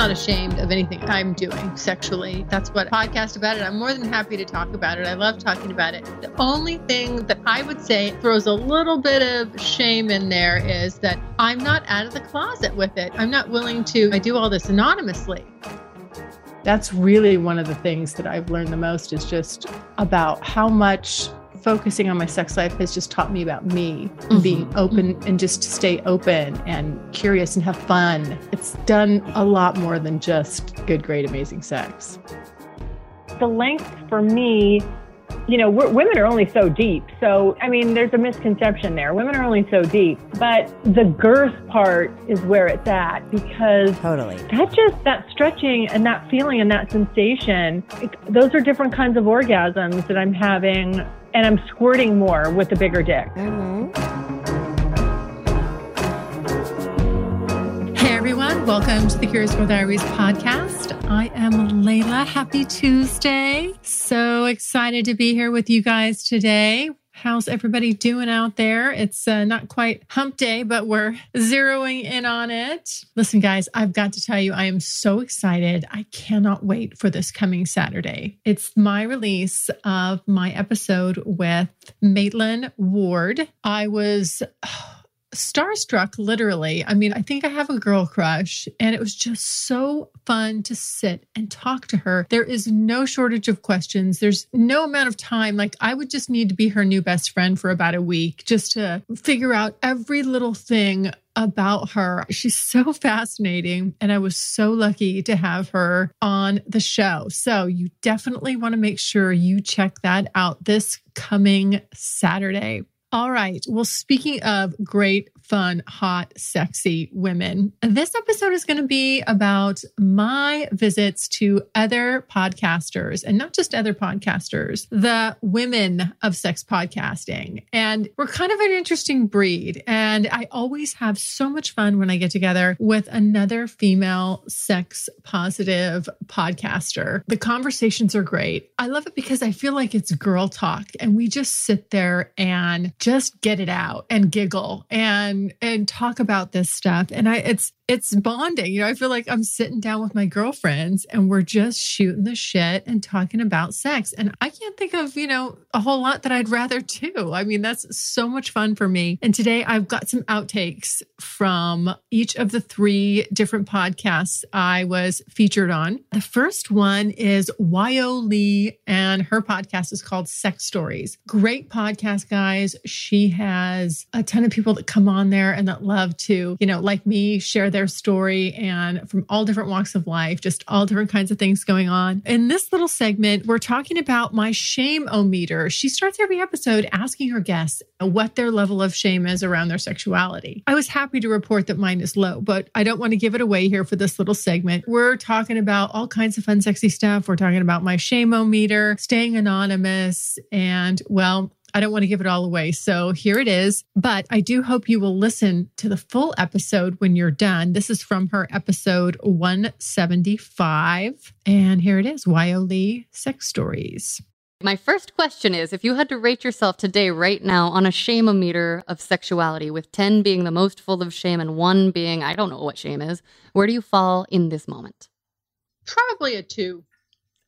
Not ashamed of anything I'm doing sexually. That's what podcast about it. I'm more than happy to talk about it. I love talking about it. The only thing that I would say throws a little bit of shame in there is that I'm not out of the closet with it. I'm not willing to I do all this anonymously. That's really one of the things that I've learned the most is just about how much focusing on my sex life has just taught me about me Mhm. being open and just stay open and curious and have fun. It's done a lot more than just good, great, amazing sex. the length for me, you know, we're, women are only so deep. So, I mean, there's a misconception there. Women are only so deep, but the girth part is where it's at because Totally. that just, that stretching and that feeling and that sensation, it, those are different kinds of orgasms that I'm having. And I'm squirting more with the bigger dick. Mm-hmm. Hey everyone, welcome to the Curious Girl Diaries podcast. I am Layla. Happy Tuesday. So excited to be here with you guys today. How's everybody doing out there? It's uh, not quite hump day, but we're zeroing in on it. Listen, guys, I've got to tell you, I am so excited. I cannot wait for this coming Saturday. It's my release of my episode with Maitland Ward. I was starstruck literally i mean i think i have a girl crush and it was just so fun to sit and talk to her there is no shortage of questions there's no amount of time like i would just need to be her new best friend for about a week just to figure out every little thing about her. She's so fascinating. And I was so lucky to have her on the show. So you definitely want to make sure you check that out this coming Saturday. All right. Well, speaking of great, fun, hot, sexy women, this episode is going to be about my visits to other podcasters and not just other podcasters, the women of sex podcasting. And we're kind of an interesting breed. And I always have so much fun when I get together with another female sex positive podcaster. The conversations are great. I love it because I feel like it's girl talk and we just sit there and just get it out and giggle and and talk about this stuff. And i it's it's bonding. You know i feel like i'm sitting down with my girlfriends and we're just shooting the shit and talking about sex. And i can't think of you know a whole lot that i'd rather do. I mean that's so much fun for me. And today i've got some outtakes from each of the three different podcasts i was featured on. The first one is yo lee and her podcast is called sex stories. Great podcast guys. She has a ton of people that come on there and that love to, you know, like me, share their story and from all different walks of life, just all different kinds of things going on. In this little segment, we're talking about my shame o meter. She starts every episode asking her guests what their level of shame is around their sexuality. I was happy to report that mine is low, but I don't want to give it away here for this little segment. We're talking about all kinds of fun, sexy stuff. We're talking about my shame o meter, staying anonymous, and well, I don't want to give it all away. So here it is. But I do hope you will listen to the full episode when you're done. This is from her episode 175. And here it is Yo Lee Sex Stories. My first question is if you had to rate yourself today, right now, on a shame-o-meter of sexuality, with 10 being the most full of shame and 1 being, I don't know what shame is, where do you fall in this moment? Probably a two.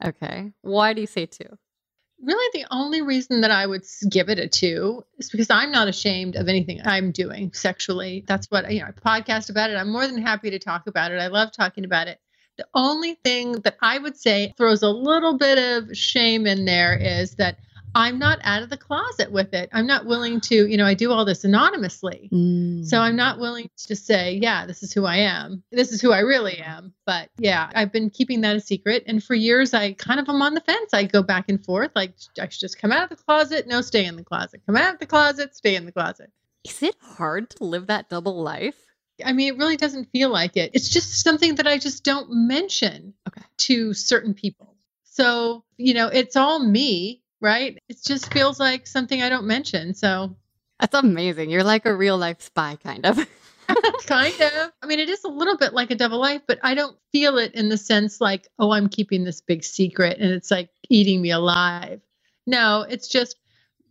Okay. Why do you say 2? Really the only reason that I would give it a two is because I'm not ashamed of anything I'm doing sexually. That's what you know. I podcast about it. I'm more than happy to talk about it. I love talking about it. The only thing that I would say throws a little bit of shame in there is that I'm not out of the closet with it. I'm not willing to, you know, I do all this anonymously. Mm. So I'm not willing to just say, yeah, this is who I am. This is who I really am. But yeah, I've been keeping that a secret. And for years, I kind of am on the fence. I go back and forth. Like, I should just come out of the closet. No, stay in the closet. Come out of the closet. Stay in the closet. Is it hard to live that double life? I mean, it really doesn't feel like it. It's just something that I just don't mention Okay. to certain people. So, you know, it's all me, right? It just feels like something I don't mention. So, That's amazing. You're like a real life spy, kind of. kind of. I mean, it is a little bit like a double life, but I don't feel it in the sense like, oh, I'm keeping this big secret and it's like eating me alive. No, it's just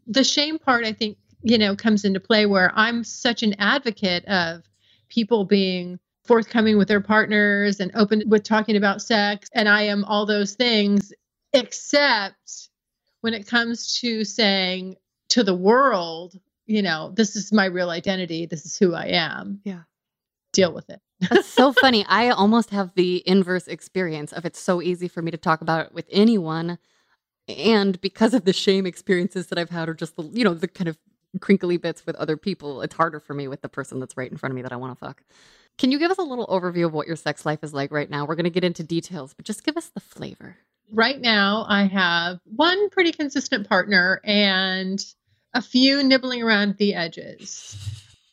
the shame part, I think, you know, comes into play where I'm such an advocate of people being forthcoming with their partners and open with talking about sex. And I am all those things, except when it comes to saying to the world, you know, this is my real identity, this is who I am. Yeah. Deal with it. That's so funny. I almost have the inverse experience of it's so easy for me to talk about it with anyone. And because of the shame experiences that I've had, or just the, you know, the kind of crinkly bits with other people, it's harder for me with the person that's right in front of me that I want to fuck. Can you give us a little overview of what your sex life is like right now? We're going to get into details, but just give us the flavor. Right now, I have one pretty consistent partner and a few nibbling around the edges.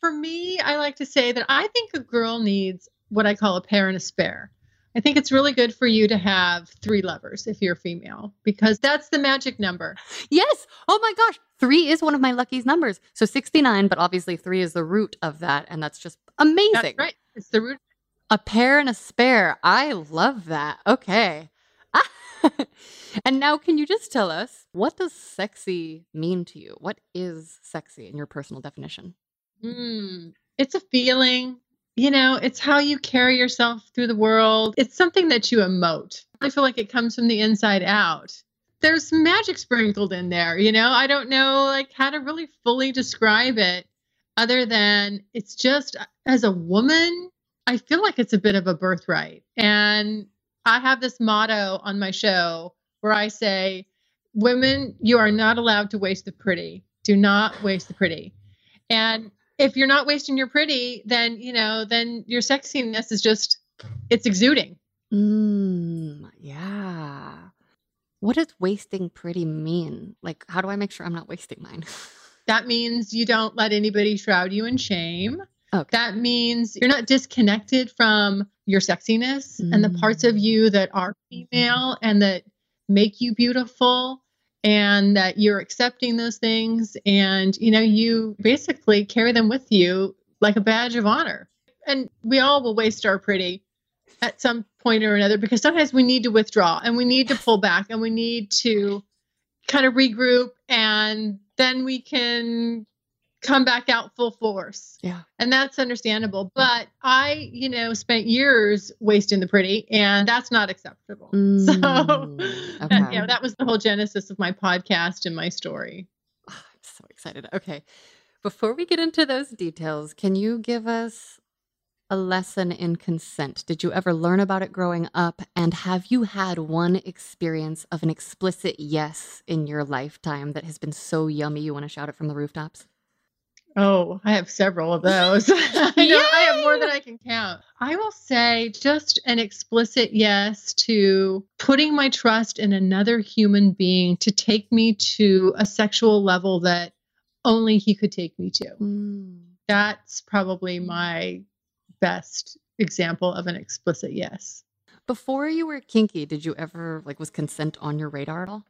For me, I like to say that I think a girl needs what I call a pair and a spare. I think it's really good for you to have three lovers if you're female because that's the magic number. Yes. Oh my gosh. Three is one of my luckiest numbers. So 69, but obviously three is the root of that. And that's just amazing. That's right. It's the root. A pair and a spare. I love that. Okay. and now can you just tell us what does sexy mean to you? What is sexy in your personal definition? Mm, it's a feeling. You know, it's how you carry yourself through the world. It's something that you emote. I feel like it comes from the inside out. There's magic sprinkled in there, you know? I don't know like how to really fully describe it other than it's just as a woman, I feel like it's a bit of a birthright. And I have this motto on my show where I say, Women, you are not allowed to waste the pretty. Do not waste the pretty. And if you're not wasting your pretty, then, you know, then your sexiness is just, it's exuding. Mm, yeah. What does wasting pretty mean? Like, how do I make sure I'm not wasting mine? That means you don't let anybody shroud you in shame. Okay. That means you're not disconnected from your sexiness and the parts of mm. you that are female mm-hmm. and that make you beautiful and that you're accepting those things and you know you basically carry them with you like a badge of honor. And we all will waste our pretty at some point or another because sometimes we need to withdraw and we need to pull back and we need to kind of regroup and then we can come back out full force. Yeah. And that's understandable. But I, you know, spent years wasting the pretty and that's not acceptable. so, Mm, that- you know, that was the whole genesis of my podcast and my story. I'm so excited. Okay. Before we get into those details, can you give us a lesson in consent? Did you ever learn about it growing up? And have you had one experience of an explicit yes in your lifetime that has been so yummy you want to shout it from the rooftops? Oh, I have several of those. I know I have more than I can count. I will say just an explicit yes to putting my trust in another human being to take me to a sexual level that only he could take me to. Mm. That's probably my best example of an explicit yes. Before you were kinky, did you ever like was consent on your radar at all?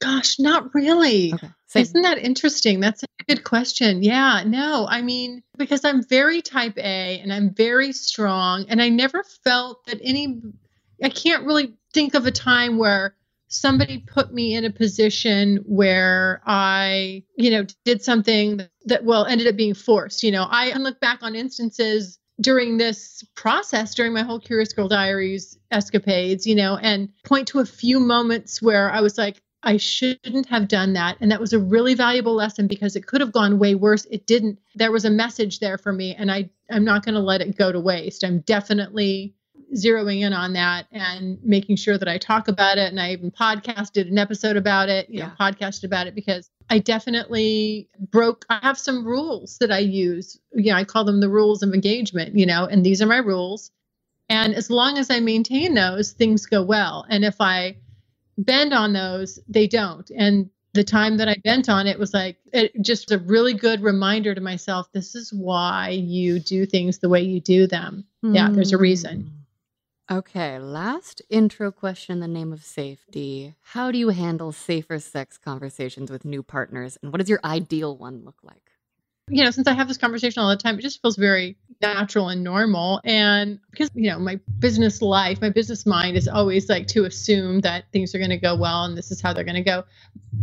Gosh, not really. Okay. Same. Isn't that interesting? That's a good question. Yeah, no, I mean, because I'm very type A and I'm very strong, and I never felt that any, I can't really think of a time where somebody put me in a position where I, you know, did something that, that well, ended up being forced. You know, I can look back on instances during this process, during my whole Curious Girl Diaries escapades, you know, and point to a few moments where I was like, I shouldn't have done that. And that was a really valuable lesson because it could have gone way worse. It didn't. There was a message there for me, and I, I'm not going to let it go to waste. I'm definitely zeroing in on that and making sure that I talk about it. And I even podcasted an episode about it, you know, podcasted about it because I definitely broke. I have some rules that I use. You know, I call them the rules of engagement, you know, and these are my rules. And as long as I maintain those, things go well. And if I bend on those, they don't. And the time that I bent on it was like it just a really good reminder to myself this is why you do things the way you do them. Yeah, there's a reason. Hmm. Okay, last intro question in the name of safety. How do you handle safer sex conversations with new partners and what does your ideal one look like? You know, since I have this conversation all the time, it just feels very natural and normal. And because, you know, my business life, my business mind is always like to assume that things are going to go well and this is how they're going to go.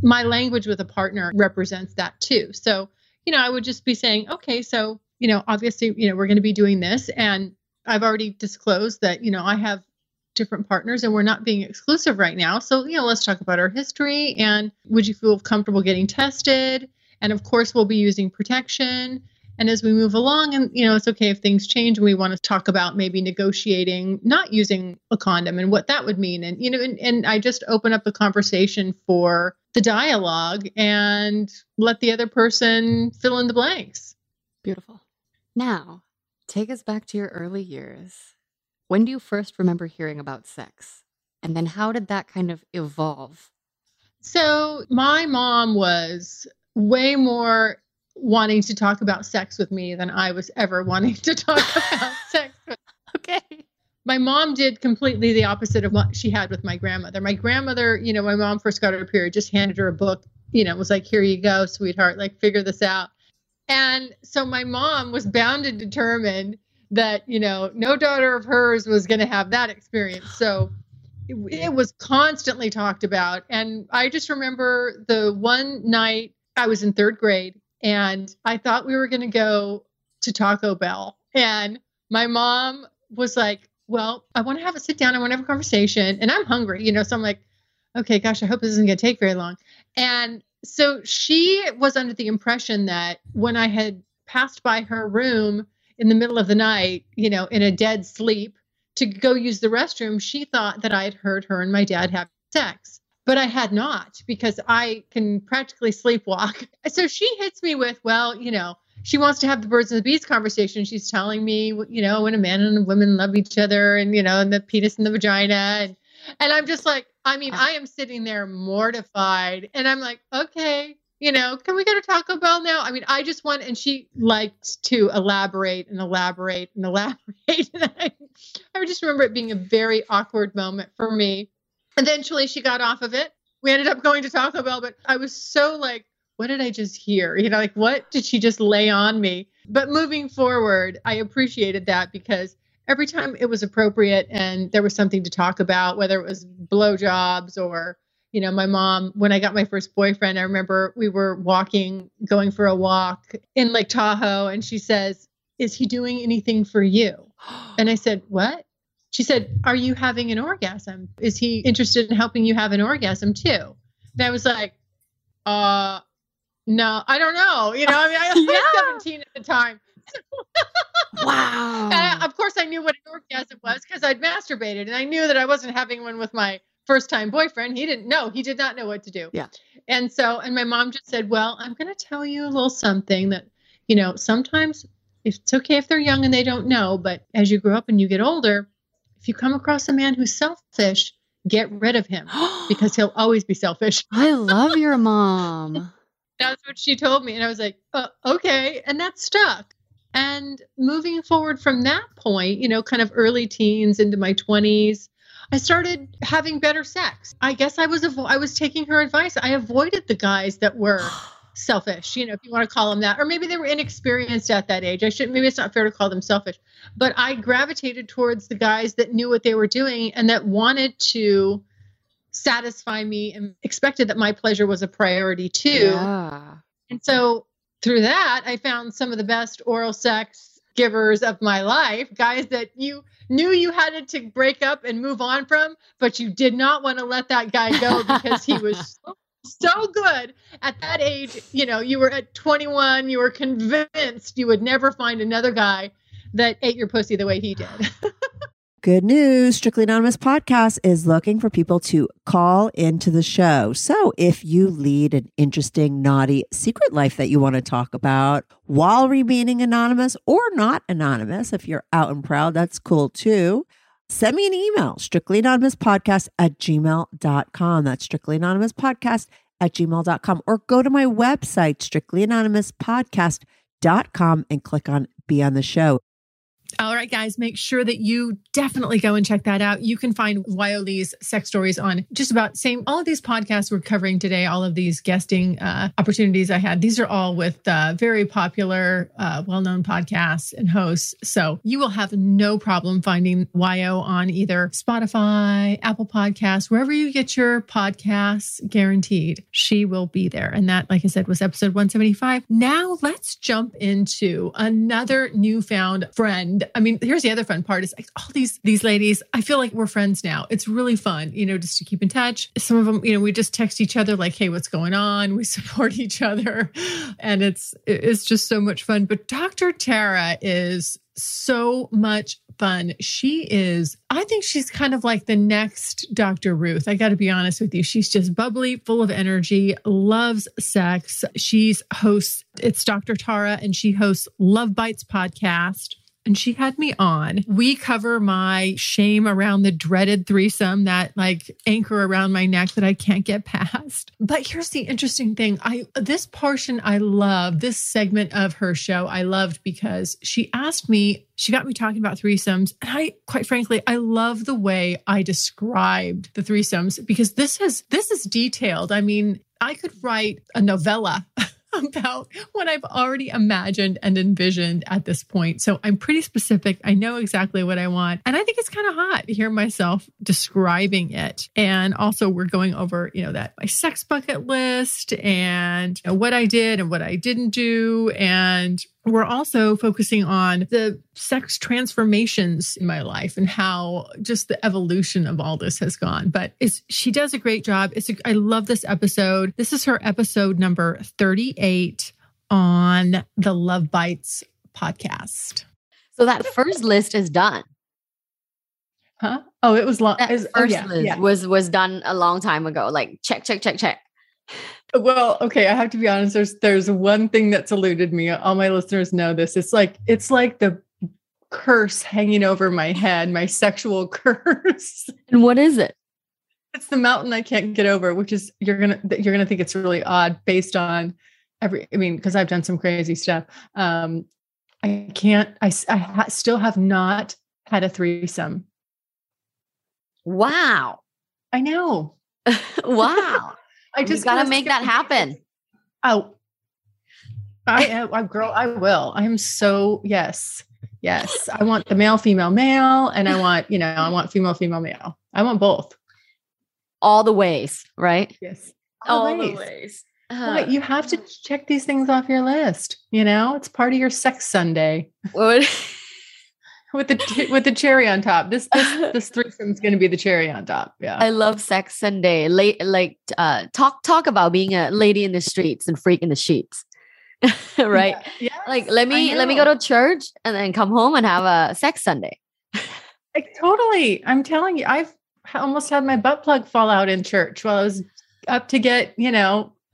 My language with a partner represents that too. So, you know, I would just be saying, okay, so, you know, obviously, you know, we're going to be doing this. And I've already disclosed that, you know, I have different partners and we're not being exclusive right now. So, you know, let's talk about our history and would you feel comfortable getting tested? And of course, we'll be using protection. And as we move along, and you know, it's okay if things change and we want to talk about maybe negotiating not using a condom and what that would mean. And, you know, and, and I just open up the conversation for the dialogue and let the other person fill in the blanks. Beautiful. Now, take us back to your early years. When do you first remember hearing about sex? And then how did that kind of evolve? So, my mom was way more wanting to talk about sex with me than I was ever wanting to talk about sex with. Okay. My mom did completely the opposite of what she had with my grandmother. My grandmother, you know, my mom first got her period, just handed her a book, you know, was like, here you go, sweetheart, like figure this out. And so my mom was bound and determined that, you know, no daughter of hers was going to have that experience. So it, it was constantly talked about. And I just remember the one night I was in third grade and I thought we were going to go to Taco Bell. And my mom was like, Well, I want to have a sit down. I want to have a conversation. And I'm hungry, you know. So I'm like, Okay, gosh, I hope this isn't going to take very long. And so she was under the impression that when I had passed by her room in the middle of the night, you know, in a dead sleep to go use the restroom, she thought that I had heard her and my dad have sex but I had not because I can practically sleepwalk. So she hits me with, well, you know, she wants to have the birds and the bees conversation. She's telling me, you know, when a man and a woman love each other and, you know, and the penis and the vagina. And, and I'm just like, I mean, I am sitting there mortified and I'm like, okay, you know, can we go to Taco Bell now? I mean, I just want, and she liked to elaborate and elaborate and elaborate. and I, I just remember it being a very awkward moment for me. Eventually, she got off of it. We ended up going to Taco Bell, but I was so like, what did I just hear? You know, like, what did she just lay on me? But moving forward, I appreciated that because every time it was appropriate and there was something to talk about, whether it was blowjobs or, you know, my mom, when I got my first boyfriend, I remember we were walking, going for a walk in Lake Tahoe, and she says, Is he doing anything for you? And I said, What? She said, Are you having an orgasm? Is he interested in helping you have an orgasm too? And I was like, Uh, no, I don't know. You know, I mean, I was Yeah. 17 at the time. Wow. And I- of course, I knew what an orgasm was because I'd masturbated, and I knew that I wasn't having one with my first time boyfriend. He didn't know. He did not know what to do. Yeah. And so, and my mom just said, "Well, I'm going to tell you a little something that, you know, sometimes it's okay if they're young and they don't know, but as you grow up and you get older, if you come across a man who's selfish, get rid of him because he'll always be selfish." I love your mom. That's what she told me. And I was like, uh, okay. And that stuck. And moving forward from that point, you know, kind of early teens into my 20s, I started having better sex. I guess I was avo- I was taking her advice. I avoided the guys that were selfish, you know, if you want to call them that, or maybe they were inexperienced at that age. I should maybe it's not fair to call them selfish, but I gravitated towards the guys that knew what they were doing and that wanted to satisfy me and expected that my pleasure was a priority too. Yeah. And so through that, I found some of the best oral sex givers of my life, guys that you knew you had to break up and move on from, but you did not want to let that guy go because he was so, so good at that age. You know, you were at 21, you were convinced you would never find another guy that ate your pussy the way he did. Good news Strictly Anonymous Podcast is looking for people to call into the show. So if you lead an interesting, naughty secret life that you want to talk about while remaining anonymous or not anonymous, if you're out and proud, that's cool too. Send me an email, strictly anonymous podcast at gmail.com. That's strictly anonymous podcast at gmail.com or go to my website, strictlyanonymouspodcast.com and click on Be on the Show. All right, guys, make sure that you definitely go and check that out. You can find Wyolie's sex stories on just about same. All of these podcasts we're covering today, all of these guesting uh, opportunities I had, these are all with uh, very popular, uh, well-known podcasts and hosts. So you will have no problem finding Wyo on either Spotify, Apple Podcasts, wherever you get your podcasts. Guaranteed, she will be there. And that, like I said, was episode 175. Now let's jump into another newfound friend I mean, here's the other fun part is all these these ladies, I feel like we're friends now. It's really fun, you know, just to keep in touch. Some of them, you know, we just text each other like, "Hey, what's going on?" We support each other, and it's it's just so much fun. But Dr. Tara is so much fun. She is, I think she's kind of like the next Dr. Ruth. I got to be honest with you. She's just bubbly, full of energy, loves sex. She's hosts, it's Dr. Tara, and she hosts Love Bites podcast and she had me on. We cover my shame around the dreaded threesome, that like anchor around my neck that I can't get past. But here's the interesting thing. I this portion I love, this segment of her show I loved because she asked me, she got me talking about threesomes. And I quite frankly, I love the way I described the threesomes because this is this is detailed. I mean, I could write a novella about what I've already imagined and envisioned at this point. So I'm pretty specific. I know exactly what I want. And I think it's kind of hot to hear myself describing it. And also we're going over, you know, that my sex bucket list and you know, what I did and what I didn't do and we're also focusing on the sex transformations in my life and how just the evolution of all this has gone. But it's, she does a great job. It's a, I love this episode. This is her episode number 38 on the Love Bites podcast. So that first list is done. Huh? Oh, it was long. That oh, first oh, yeah, list yeah. was was done a long time ago. Like check, check, check, check. Well, okay, I have to be honest. There's there's one thing that's eluded me. All my listeners know this. It's like it's like the curse hanging over my head, my sexual curse. And what is it? It's the mountain I can't get over, which is you're gonna you're gonna think it's really odd based on every. I mean, because I've done some crazy stuff. Um, I can't. I I ha- still have not had a threesome. Wow. I know. wow. I just gotta make that happen. Oh, I am, I, girl, I will. I am so yes, yes. I want the male, female, male, and I want you know, I want female, female, male. I want both. All the ways, right? Yes, All the Always. ways. Right, you have to check these things off your list. You know, it's part of your sex Sunday What- with the with the cherry on top. This this this threesome is going to be the cherry on top. Yeah. I love Sex Sunday. Late, like uh, talk talk about being a lady in the streets and freak in the sheets, right? Yeah. Like let me let me go to church and then come home and have a Sex Sunday. Like, totally. I'm telling you, I've almost had my butt plug fall out in church while I was up to get, you know.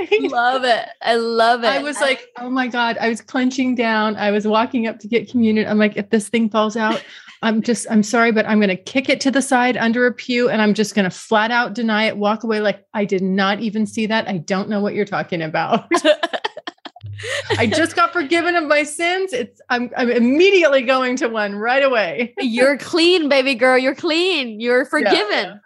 love it. I love it. I was like, oh my God. I was clenching down. I was walking up to get communion. I'm like, if this thing falls out, I'm just, I'm sorry, but I'm going to kick it to the side under a pew and I'm just going to flat out deny it, walk away like I did not even see that. I don't know what you're talking about. I just got forgiven of my sins. It's I'm I'm immediately going to one right away. you're clean, baby girl. You're clean. You're forgiven.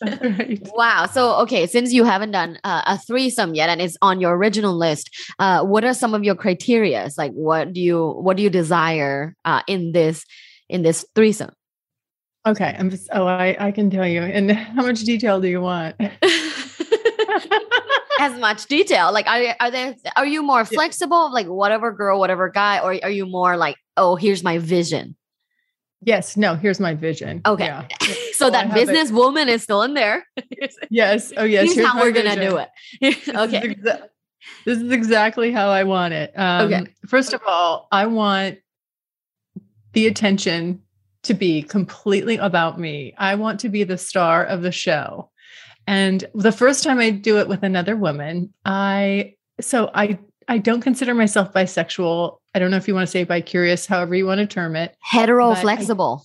right. Wow. So, okay, since you haven't done uh, a threesome yet and it's on your original list, uh, what are some of your criterias? Like, what do you what do you desire uh, in this in this threesome? Okay. I'm just oh I I can tell you. And how much detail do you want? as much detail. Like, are are there are you more flexible? Like, whatever girl, whatever guy, or are you more like, oh, here's my vision? Yes, no, here's my vision. Okay. Yeah. so Oh, that have it. business woman is still in there. Yes. Oh yes. Here's here's how we're gonna do it. This is okay. exa- this is exactly how I want it. Um, Okay. First of all, I want the attention to be completely about me. I want to be the star of the show. And the first time I do it with another woman, I so I I don't consider myself bisexual. I don't know if you want to say bi curious, however you want to term it. Hetero flexible.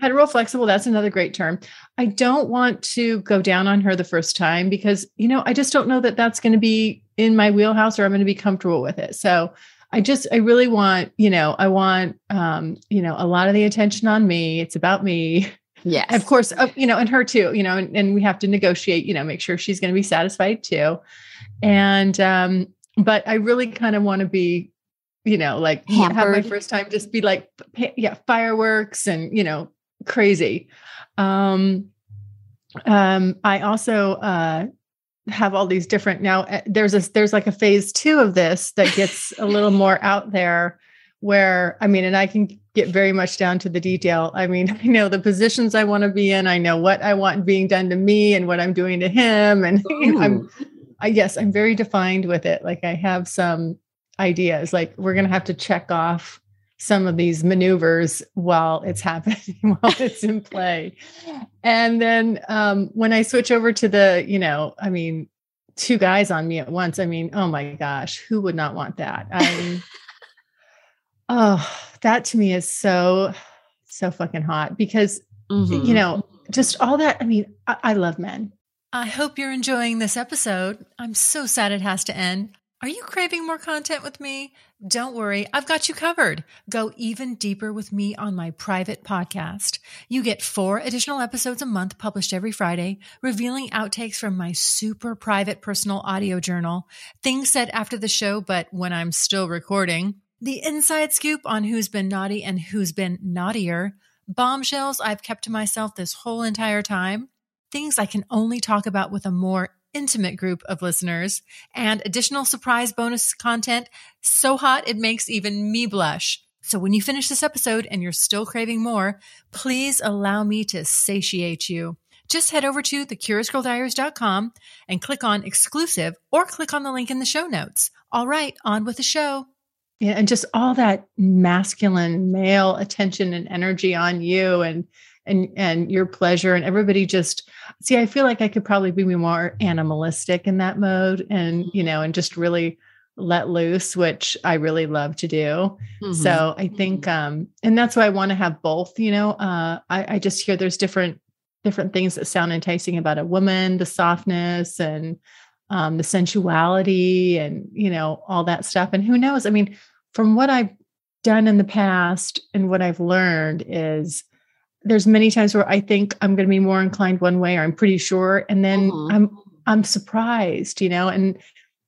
hetero flexible that's another great term i don't want to go down on her the first time because you know i just don't know that that's going to be in my wheelhouse or i'm going to be comfortable with it so i just i really want you know i want um you know a lot of the attention on me it's about me Yes. of course uh, you know and her too you know and, and we have to negotiate you know make sure she's going to be satisfied too and um but i really kind of want to be you know like have my first time just be like yeah fireworks and you know crazy. Um um i also uh have all these different now uh, there's a there's like a phase two of this that gets a little more out there where i mean and i can get very much down to the detail. I mean i know the positions i want to be in i know what i want being done to me and what i'm doing to him and you know, i'm i guess i'm very defined with it. Like i have some ideas like we're going to have to check off some of these maneuvers while it's happening while it's in play. And then um, when i switch over to the you know i mean two guys on me at once i mean oh my gosh who would not want that? I oh that to me is so so fucking hot because Mhm. you know just all that i mean I, I love men I hope you're enjoying this episode. I'm so sad it has to end. Are you craving more content with me? Don't worry, I've got you covered. Go even deeper with me on my private podcast. You get four additional episodes a month published every Friday, revealing outtakes from my super private personal audio journal, things said after the show, but when I'm still recording, the inside scoop on who's been naughty and who's been naughtier, bombshells I've kept to myself this whole entire time things I can only talk about with a more intimate group of listeners, and additional surprise bonus content so hot it makes even me blush. So when you finish this episode and you're still craving more, please allow me to satiate you. Just head over to thecuriousgirldiaries.com and click on exclusive or click on the link in the show notes. All right, on with the show. yeah and just all that masculine male attention and energy on you and and and your pleasure and everybody just see i feel like i could probably be more animalistic in that mode and you know and just really let loose which i really love to do. Mhm. so i think um and that's why i want to have both you know uh I, I just hear there's different different things that sound enticing about a woman the softness and um the sensuality and you know all that stuff. And who knows? I mean from what i've done in the past and what i've learned is there's many times where i think i'm going to be more inclined one way or i'm pretty sure and then Mhm. i'm i'm surprised you know and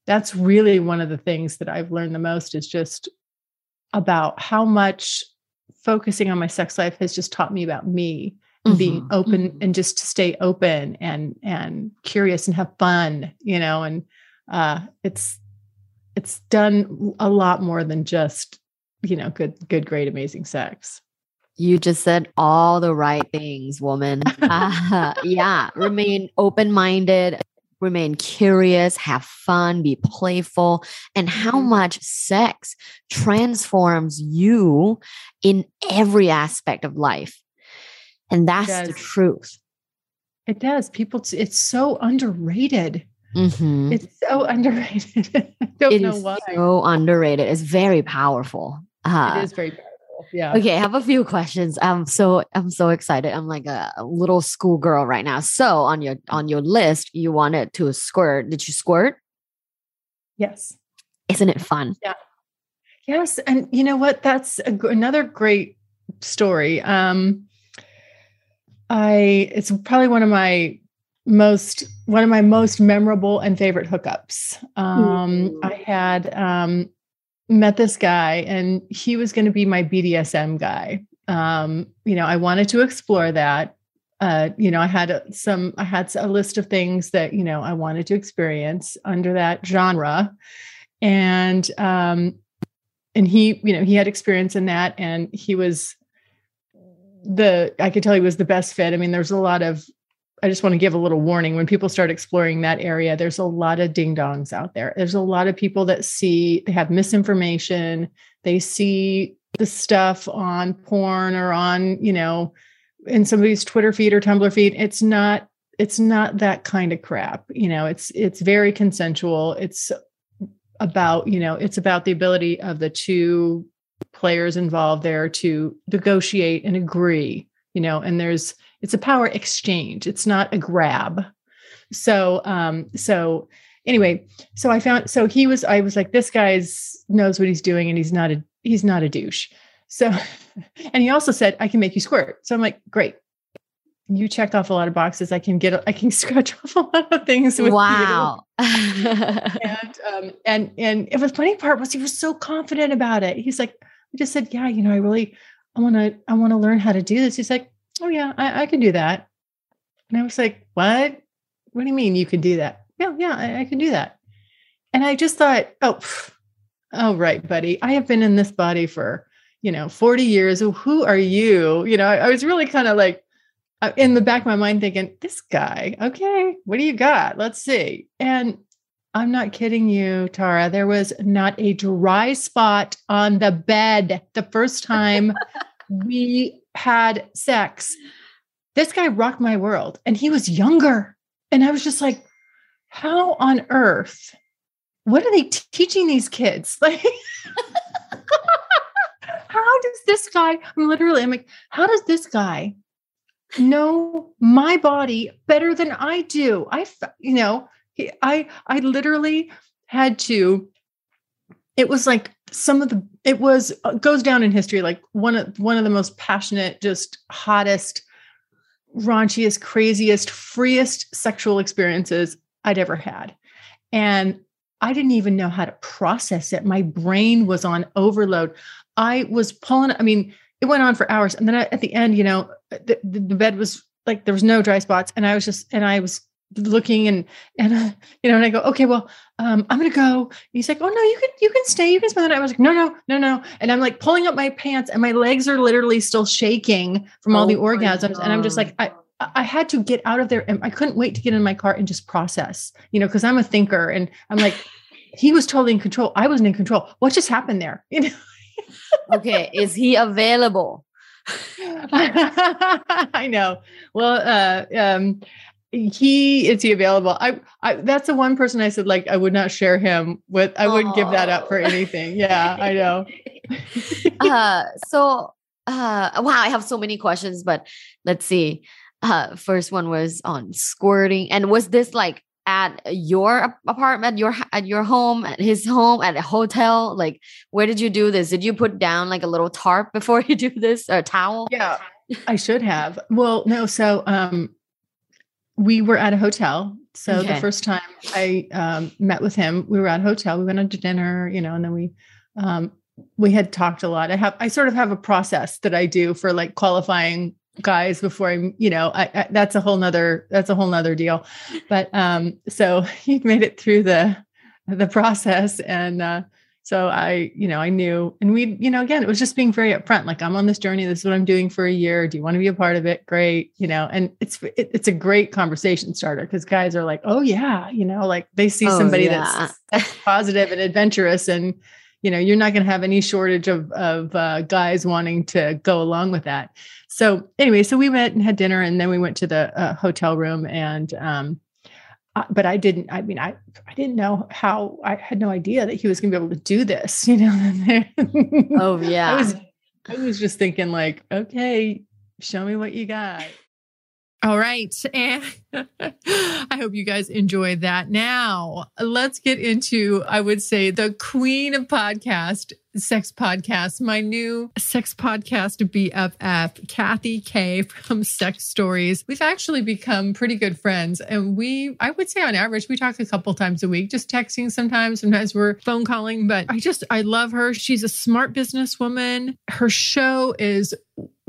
that's really one of the things that I've learned the most is just about how much focusing on my sex life has just taught me about me and being open and just to stay open and and curious and have fun, you know, and uh it's it's done a lot more than just, you know, good good great amazing sex. You just said all the right things, woman. Ah, yeah. Remain open minded, remain curious, have fun, be playful, and how Mhm. much sex transforms you in every aspect of life. And that's the truth. It does. People it's so underrated. Mhm. It's so underrated. I don't It know why. so underrated. It's very powerful. Uh, it is very powerful. Yeah. Okay, I have a few questions. I'm so I'm so excited. I'm like a, a little schoolgirl right now. So on your on your list, you wanted to squirt. Did you squirt? Yes. Isn't it fun? Yeah. Yes, and you know what? That's a, another great story. Um, I it's probably one of my most one of my most memorable and favorite hookups. Um, I had um, met this guy, and he was going to be my BDSM guy. Um, you know, I wanted to explore that. Uh, you know, I had a- some, I had a list of things that you know I wanted to experience under that genre, and um, and he you know he had experience in that and he was the i could tell he was the best fit i mean there's a lot of i just want to give a little warning. When people start exploring that area there's a lot of ding dongs out there. There's a lot of people that see they have misinformation. They see the stuff on porn or on you know in somebody's twitter feed or tumblr feed. It's not it's not that kind of crap you know? It's it's very consensual. It's about you know it's about the ability of the two players involved there to negotiate and agree you know, and there's it's a power exchange. It's not a grab. So um so anyway, so I found so he was I was like this guy's knows what he's doing and he's not a he's not a douche. So and he also said I can make you squirt. So I'm like great. You checked off a lot of boxes. I can get I can scratch off a lot of things with wow. And um and and it was funny part was he was so confident about it. He's like I just said, yeah, you know, I really I want to I want to learn how to do this. He's like, "Oh yeah, I, I can do that." And I was like, "What? What do you mean you can do that?" Yeah, yeah, I, I can do that. And I just thought, "Oh, pff, oh right, buddy. I have been in this body for you know 40 years. Who are you?" You know, I, I was really kind of like uh, in the back of my mind thinking, "This guy, okay, what do you got? Let's see." And I'm not kidding you, Tara. There was not a dry spot on the bed the first time we had sex. This guy rocked my world and he was younger. And I was just like, how on earth? What are they t- teaching these kids? Like, how does this guy, I'm literally, I'm like, how does this guy know my body better than I do? I, you know, I, I literally had to, it was like some of the, it was, uh, goes down in history, like one of, one of the most passionate, just hottest, raunchiest, craziest, freest sexual experiences I'd ever had. And I didn't even know how to process it. My brain was on overload. I was pulling, I mean, it went on for hours. And then at the end, you know, the, the bed was like, there was no dry spots. And I was just, and I was looking and, and, uh, you know, and I go, okay, well, um, I'm going to go. He's like, oh no, you can, you can stay. You can spend the night. I was like, no, no, no, no. And I'm like pulling up my pants and my legs are literally still shaking from all Oh the orgasms. And I'm just like, I, I had to get out of there and I couldn't wait to get in my car and just process, you know, because I'm a thinker and I'm like, he was totally in control. I wasn't in control. What just happened there? You know? okay, is he available? I know. Well, uh, um, he is he available? I, I that's the one person I said like I would not share him with. I wouldn't give that up for anything. Yeah, I know. uh so uh wow i have so many questions but let's see uh first one was on squirting and was this like at your apartment your at your home at his home at a hotel like where did you do this did you put down like a little tarp before you do this or a towel Yeah, I should have. Well, no. So, um, we were at a hotel. So Okay. the first time I um, met with him, we were at a hotel. We went out to dinner, you know, and then we um, we had talked a lot. I have I sort of have a process that I do for like qualifying guys before I'm, you know, I, I, that's a whole nother that's a whole nother deal. But um, so he made it through the the process and uh so I, you know, I knew, and we, you know, again, it was just being very upfront. Like, I'm on this journey. This is what I'm doing for a year. Do you want to be a part of it? Great, you know. And it's it, it's a great conversation starter because guys are like, oh yeah, you know, like they see Oh, somebody yeah. that's, positive and adventurous, and you know, you're not going to have any shortage of of uh, guys wanting to go along with that. So anyway, so we went and had dinner, and then we went to the uh, hotel room, and um, uh, but I didn't. I mean, I I didn't know how. I had no idea that he was going to be able to do this. You know. oh yeah I was. I was just thinking, like, okay, show me what you got. All right. And I hope you guys enjoyed that. Now, let's get into, I would say, the queen of podcast, sex podcast, my new sex podcast BFF, Kathy K from Sex Stories. We've actually become pretty good friends. And we, I would say on average, we talk a couple times a week, just texting sometimes. Sometimes we're phone calling, but I just, I love her. She's a smart businesswoman. Her show is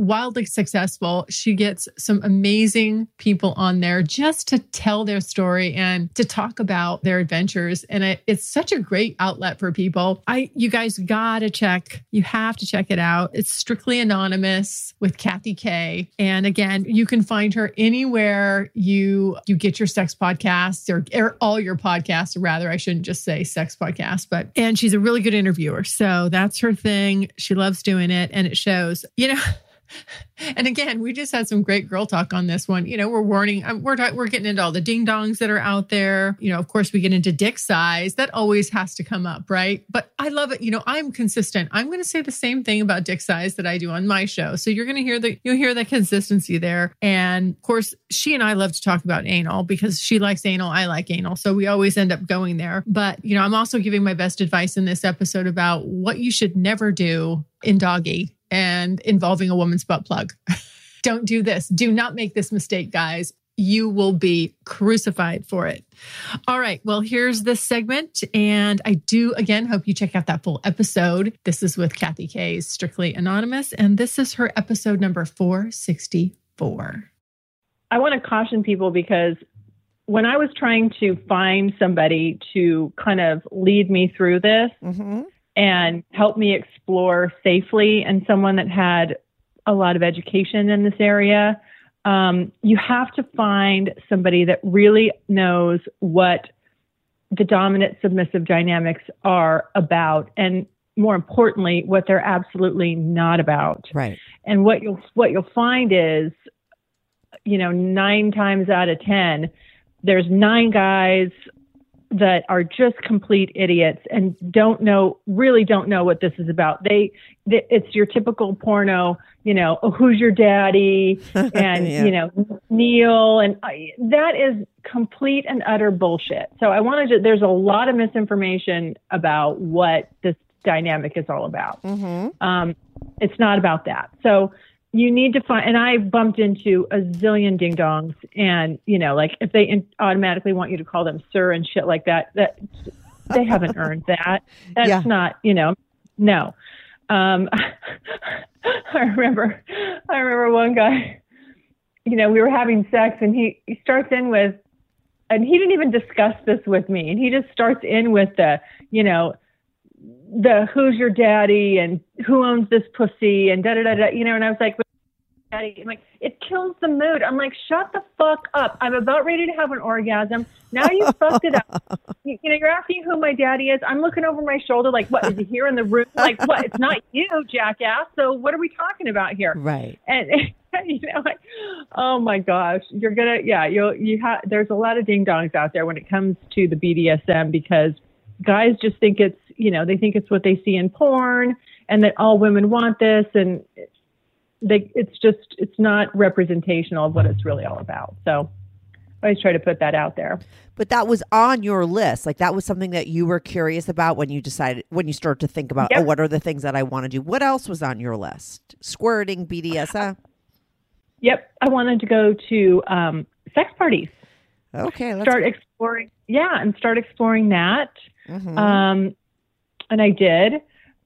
wildly successful. She gets some amazing people on there just to tell their story and to talk about their adventures. And it, it's such a great outlet for people. I, you guys gotta check. You have to check it out. It's strictly anonymous with Kathy K. And again, you can find her anywhere you you get your sex podcasts or, or all your podcasts. Rather, I shouldn't just say sex podcast, but and she's a really good interviewer. So that's her thing. She loves doing it, and it shows. You know. and again, we just had some great girl talk on this one. You know, we're warning, um, we're we're getting into all the ding dongs that are out there. You know, of course, we get into dick size. That always has to come up, right? But I love it. You know, I'm consistent. I'm going to say the same thing about dick size that I do on my show. So you're going to hear the you'll hear the consistency there. And of course, she and I love to talk about anal because she likes anal, I like anal, so we always end up going there. But you know, I'm also giving my best advice in this episode about what you should never do in doggy and involving a woman's butt plug. Don't do this. Do not make this mistake, guys. You will be crucified for it. All right. Well, here's this segment. And I do, again, hope you check out that full episode. This is with Kathy Kay's Strictly Anonymous. And this is her episode number 464. I want to caution people because when I was trying to find somebody to kind of lead me through this, Mm-hmm. And help me explore safely and someone that had a lot of education in this area. Um, you have to find somebody that really knows what the dominant submissive dynamics are about and more importantly what they're absolutely not about Right. and what you'll what you'll find is you know 9 times out of 10 there's nine guys that are just complete idiots and don't know really don't know what this is about they, they it's your typical porno you know oh, who's your daddy and Yeah. you know neil and I, that is complete and utter bullshit so i wanted to there's a lot of misinformation about what this dynamic is all about Mm-hmm. um, it's not about that. So you need to find, and I bumped into a zillion ding dongs, and you know, like if they in, automatically want you to call them sir and shit like that, that they haven't earned that. That's Yeah. not, you know, no. Um, I remember, I remember one guy. You know, we were having sex, and he he starts in with, and he didn't even discuss this with me, and he just starts in with the, you know, the who's your daddy and who owns this pussy and da da da da you know and I was like daddy? I'm like it kills the mood. I'm like shut the fuck up. I'm about ready to have an orgasm. Now you fucked it up. You, you know you're asking who my daddy is. I'm looking over my shoulder like what is he here in the room? Like what it's not you jackass. So what are we talking about here? Right. and you know like oh my gosh you're gonna yeah you'll you have there's a lot of ding dongs out there when it comes to the bdsm because guys just think it's you know they think it's what they see in porn and that all women want this and they it's just it's not representational of what it's really all about so i always try to put that out there But that was on your list. Like that was something that you were curious about when you decided when you started to think about, Yep. oh, what are the things that I want to do? What else was on your list? Squirting, BDSM. yep i wanted to go to um, sex parties Okay, let's start exploring yeah and start exploring that Mhm. Um, and I did.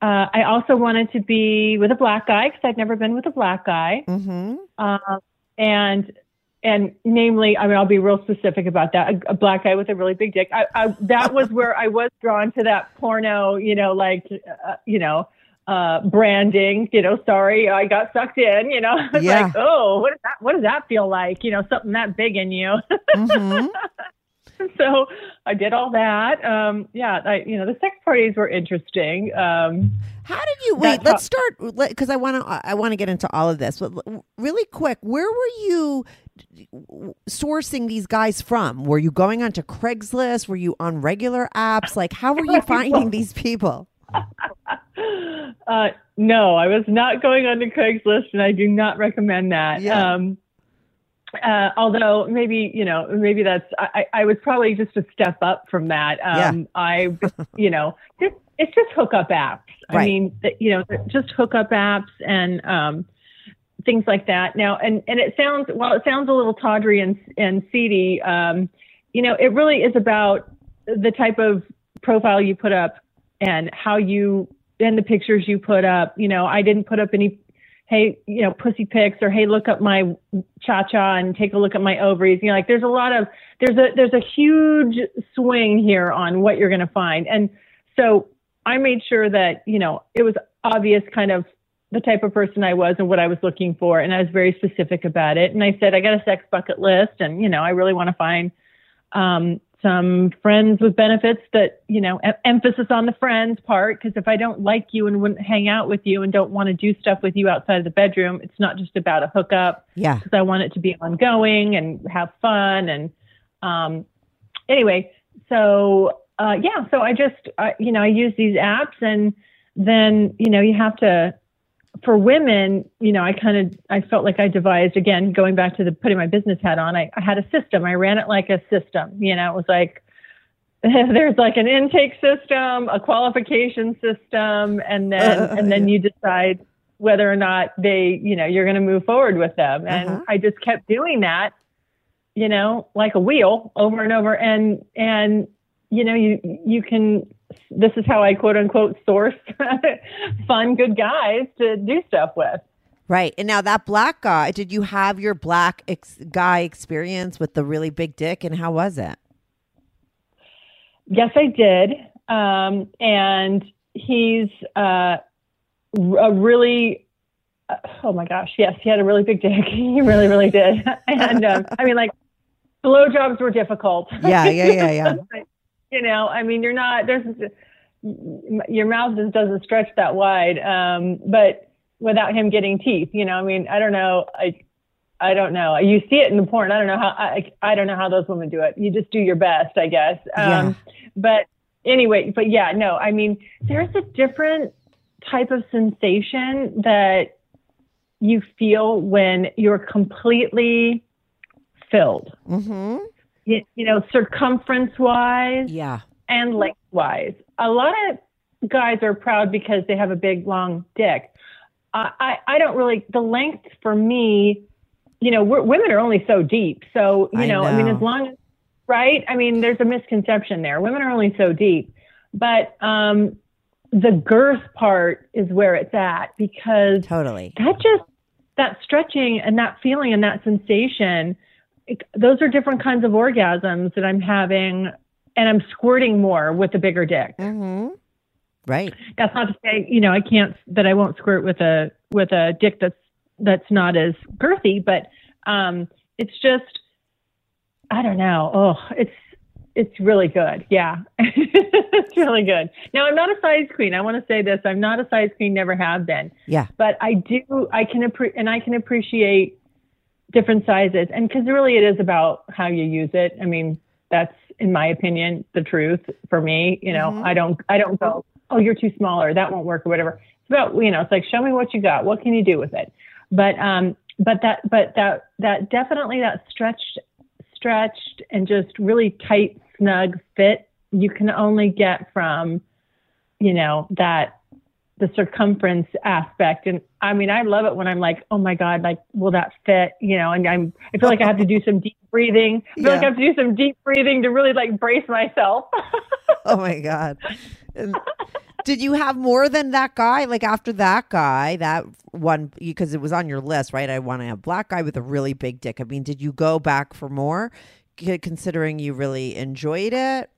Uh, I also wanted to be with a black guy because I'd never been with a black guy. Mhm. Um, and and namely, I mean, I'll be real specific about that. A, a black guy with a really big dick. I, I, that was where I was drawn to that porno, you know, like, uh, you know, uh, branding. You know, sorry, I got sucked in. You know, Yeah. like, oh, what does that? What does that feel like? You know, something that big in you. Mhm. so I did all that. Um, yeah, I, you know, the sex parties were interesting. Um, How did you wait? Let's start because I want to. I want to get into all of this, but really quick, where were you sourcing these guys from? Were you going onto Craigslist? Were you on regular apps? Like, how were you finding these people? uh, no, I was not going onto Craigslist, and I do not recommend that. Yeah. Um, uh, although maybe you know, maybe that's I, I was probably just a step up from that. Um, I, you know, just, it's just hookup apps. I mean, you know, just hookup apps and um, things like that. Now, and and it sounds well, it sounds a little tawdry and and seedy. Um, you know, it really is about the type of profile you put up and how you and the pictures you put up. You know, I didn't put up any, hey, you know, pussy pics or hey, look up my cha cha and take a look at my ovaries. You know, like there's a lot of there's a there's a huge swing here on what you're going to find, and so I made sure that you know it was obvious kind of the type of person I was and what I was looking for, and I was very specific about it. And I said I got a sex bucket list, and you know I really want to find um, some friends with benefits that you know em- emphasis on the friends part because if i don't like you and wouldn't hang out with you and don't want to do stuff with you outside of the bedroom it's not just about a hookup Yeah. because i want it to be ongoing and have fun and um anyway so uh yeah so i just uh, you know i use these apps and then you know you have to for women, you know, I kind of I felt like I devised again going back to the putting my business hat on. I, I had a system. I ran it like a system. You know, it was like there's like an intake system, a qualification system, and then Uh, and then you decide whether or not they, you know, you're going to move forward with them. And Uh-huh. I just kept doing that, you know, like a wheel over and over. And and you know, you you can this is how I quote unquote source fun, good guys to do stuff with. Right. And now that black guy, did you have your black ex- guy experience with the really big dick and how was it? Yes, I did. Um, and he's uh, a really, uh, oh my gosh, yes, he had a really big dick. he really, really did. and um, I mean, like, blowjobs were difficult. Yeah, yeah, yeah, yeah. You know, I mean, you're not, there's, your mouth just doesn't stretch that wide. Um, but without him getting teeth, you know, I mean, I don't know. I, I don't know. You see it in the porn. I don't know how, I, I don't know how those women do it. You just do your best, I guess. Um, but anyway, but yeah, no, I mean, there's a different type of sensation that you feel when you're completely filled, Mm-hmm. You, you know, circumference wise Yeah. and length wise. A lot of guys are proud because they have a big, long dick. I, I, I don't really, the length for me, you know, we're, women are only so deep. So, you I know, I mean, as long as, right? I mean, there's a misconception there. Women are only so deep. But um, the girth part is where it's at because Totally. that just that stretching and that feeling and that sensation it, those are different kinds of orgasms that i'm having and i'm squirting more with a bigger dick. Mm-hmm. Right. that's not to say you know i can't that i won't squirt with a with a dick that's that's not as girthy but um it's just i don't know. Oh it's it's really good. Yeah. It's really good. Now i'm not a size queen. I want to say this. I'm not a size queen never have been. Yeah. but I do I can appre- and I can appreciate different sizes and because really it is about how you use it. I mean that's in my opinion the truth for me. You know Mhm. I don't I don't go oh you're too small or that won't work or whatever. It's about you know it's like show me what you got. What can you do with it? But um but that but that that definitely that stretched stretched and just really tight snug fit you can only get from you know that the circumference aspect and i mean i love it when i'm like oh my god like will that fit you know and i'm i feel like i have to do some deep breathing i feel like i have to do some deep breathing to really like brace myself Oh my God. And did you have more than that guy? Like after that guy, that one, because it was on your list, right? I want to have black guy with a really big dick. I mean, did you go back for more, considering you really enjoyed it?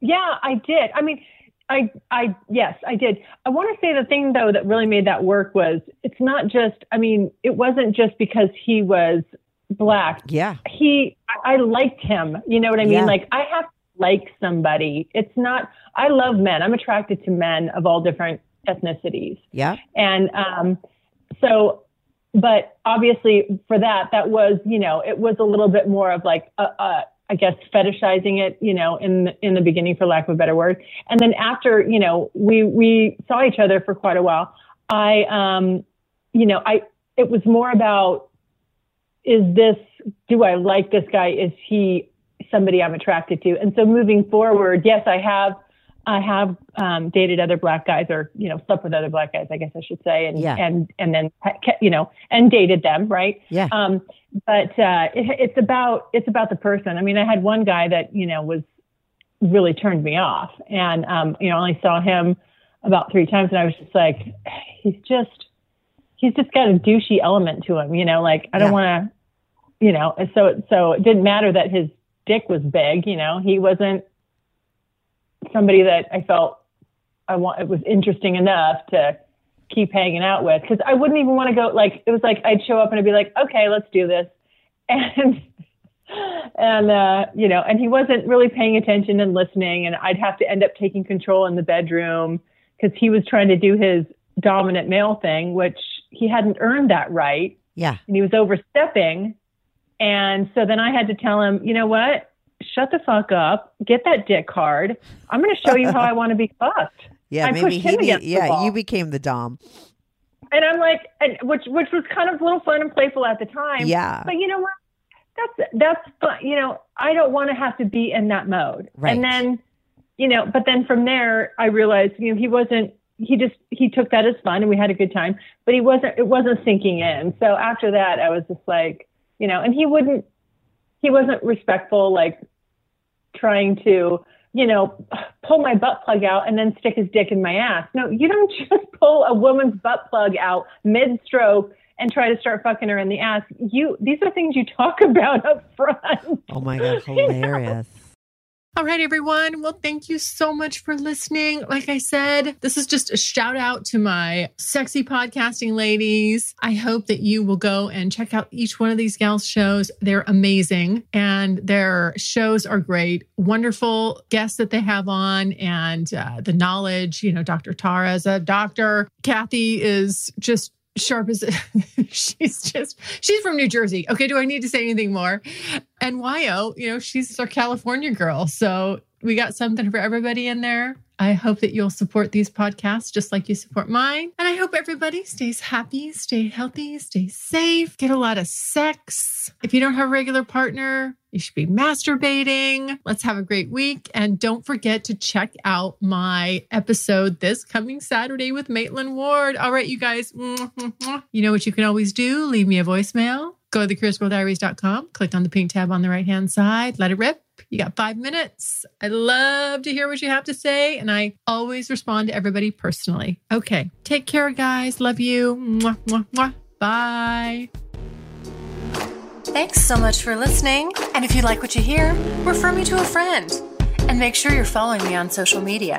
Yeah, I did. I mean, I, I, yes, I did. I want to say the thing though that really made that work was it's not just, I mean, it wasn't just because he was black. Yeah. He, I liked him. You know what I mean? Yeah. Like I have to like somebody. It's not, I love men. I'm attracted to men of all different ethnicities. Yeah. And um, so, but obviously for that, that was, you know, it was a little bit more of like, a, a, I guess fetishizing it, you know, in the, in the beginning, for lack of a better word. And then after, you know, we we saw each other for quite a while. I, um, you know, I it was more about is this do I like this guy? Is he somebody I'm attracted to? And so moving forward, yes, I have I have um, dated other black guys, or you know, slept with other black guys, I guess I should say, and Yeah. and and then you know, and dated them, right? Yeah. Um, but uh, it, it's about it's about the person. I mean, I had one guy that you know was really turned me off, and um, you know, I only saw him about three times, and I was just like, he's just he's just got a douchey element to him, you know. Like I don't Yeah. want to, you know. So so it didn't matter that his dick was big, you know. He wasn't somebody that I felt I want. It was interesting enough to keep hanging out with because I wouldn't even want to go. Like it was like I'd show up and I'd be like, okay, let's do this, and and uh, you know, and he wasn't really paying attention and listening, and I'd have to end up taking control in the bedroom because he was trying to do his dominant male thing, which he hadn't earned that right, Yeah. and he was overstepping. And so then I had to tell him, you know what? Shut the fuck up. Get that dick hard. I'm going to show you how I want to be fucked. Yeah, I maybe he him need, against the yeah, you became the dom. And I'm like, and which which was kind of a little fun and playful at the time. Yeah. But you know what? That's that's fun. You know, I don't want to have to be in that mode. Right. And then, you know, but then from there, I realized, you know, he wasn't. He just he took that as fun, and we had a good time. But he wasn't. It wasn't sinking in. So after that, I was just like, you know, and he wouldn't. He wasn't respectful, like trying to, you know, pull my butt plug out and then stick his dick in my ass. No, you don't just pull a woman's butt plug out mid stroke and try to start fucking her in the ass. You these are things you talk about up front. Oh my god, hilarious. All right, everyone. Well, thank you so much for listening. Like I said, this is just a shout out to my sexy podcasting ladies. I hope that you will go and check out each one of these gals' shows. They're amazing and their shows are great. Wonderful guests that they have on and uh, the knowledge. You know, Dr. Tara is a doctor. Kathy is just sharp as she's just she's from New Jersey. Okay, do I need to say anything more? And Wyo, you know, she's our California girl. So we got something for everybody in there. I hope that you'll support these podcasts just like you support mine. And I hope everybody stays happy, stay healthy, stay safe, get a lot of sex. If you don't have a regular partner, you should be masturbating. Let's have a great week. And don't forget to check out my episode this coming Saturday with Maitland Ward. All right, you guys, you know what you can always do? Leave me a voicemail. Go to thecuriousgirldiaries.com, click on the pink tab on the right hand side, let it rip. You got five minutes. I love to hear what you have to say, and I always respond to everybody personally. Okay, take care, guys. Love you. Mwah, mwah, mwah. Bye. Thanks so much for listening. And if you like what you hear, refer me to a friend. And make sure you're following me on social media.